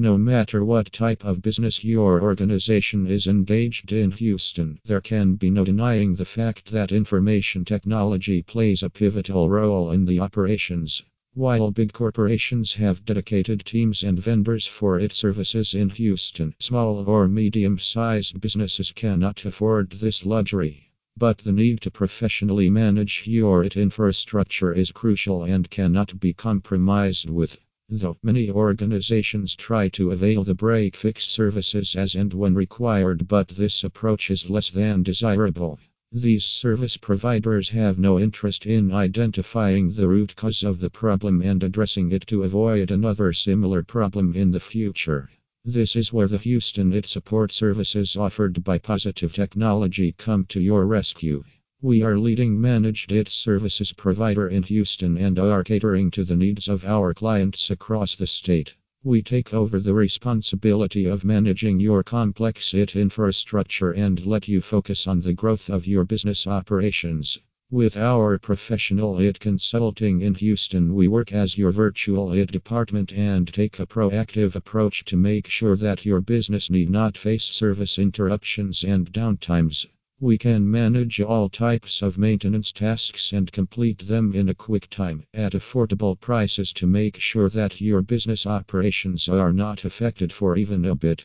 No matter what type of business your organization is engaged in Houston, there can be no denying the fact that information technology plays a pivotal role in the operations. While big corporations have dedicated teams and vendors for its services in Houston, small or medium sized businesses cannot afford this luxury. But the need to professionally manage your IT infrastructure is crucial and cannot be compromised with. Though many organizations try to avail the break fix services as and when required, but this approach is less than desirable. These service providers have no interest in identifying the root cause of the problem and addressing it to avoid another similar problem in the future. This is where the Houston IT support services offered by Positive Technology come to your rescue. We are leading managed IT services provider in Houston and are catering to the needs of our clients across the state. We take over the responsibility of managing your complex IT infrastructure and let you focus on the growth of your business operations. With our professional IT consulting in Houston, we work as your virtual IT department and take a proactive approach to make sure that your business need not face service interruptions and downtimes. We can manage all types of maintenance tasks and complete them in a quick time at affordable prices to make sure that your business operations are not affected for even a bit.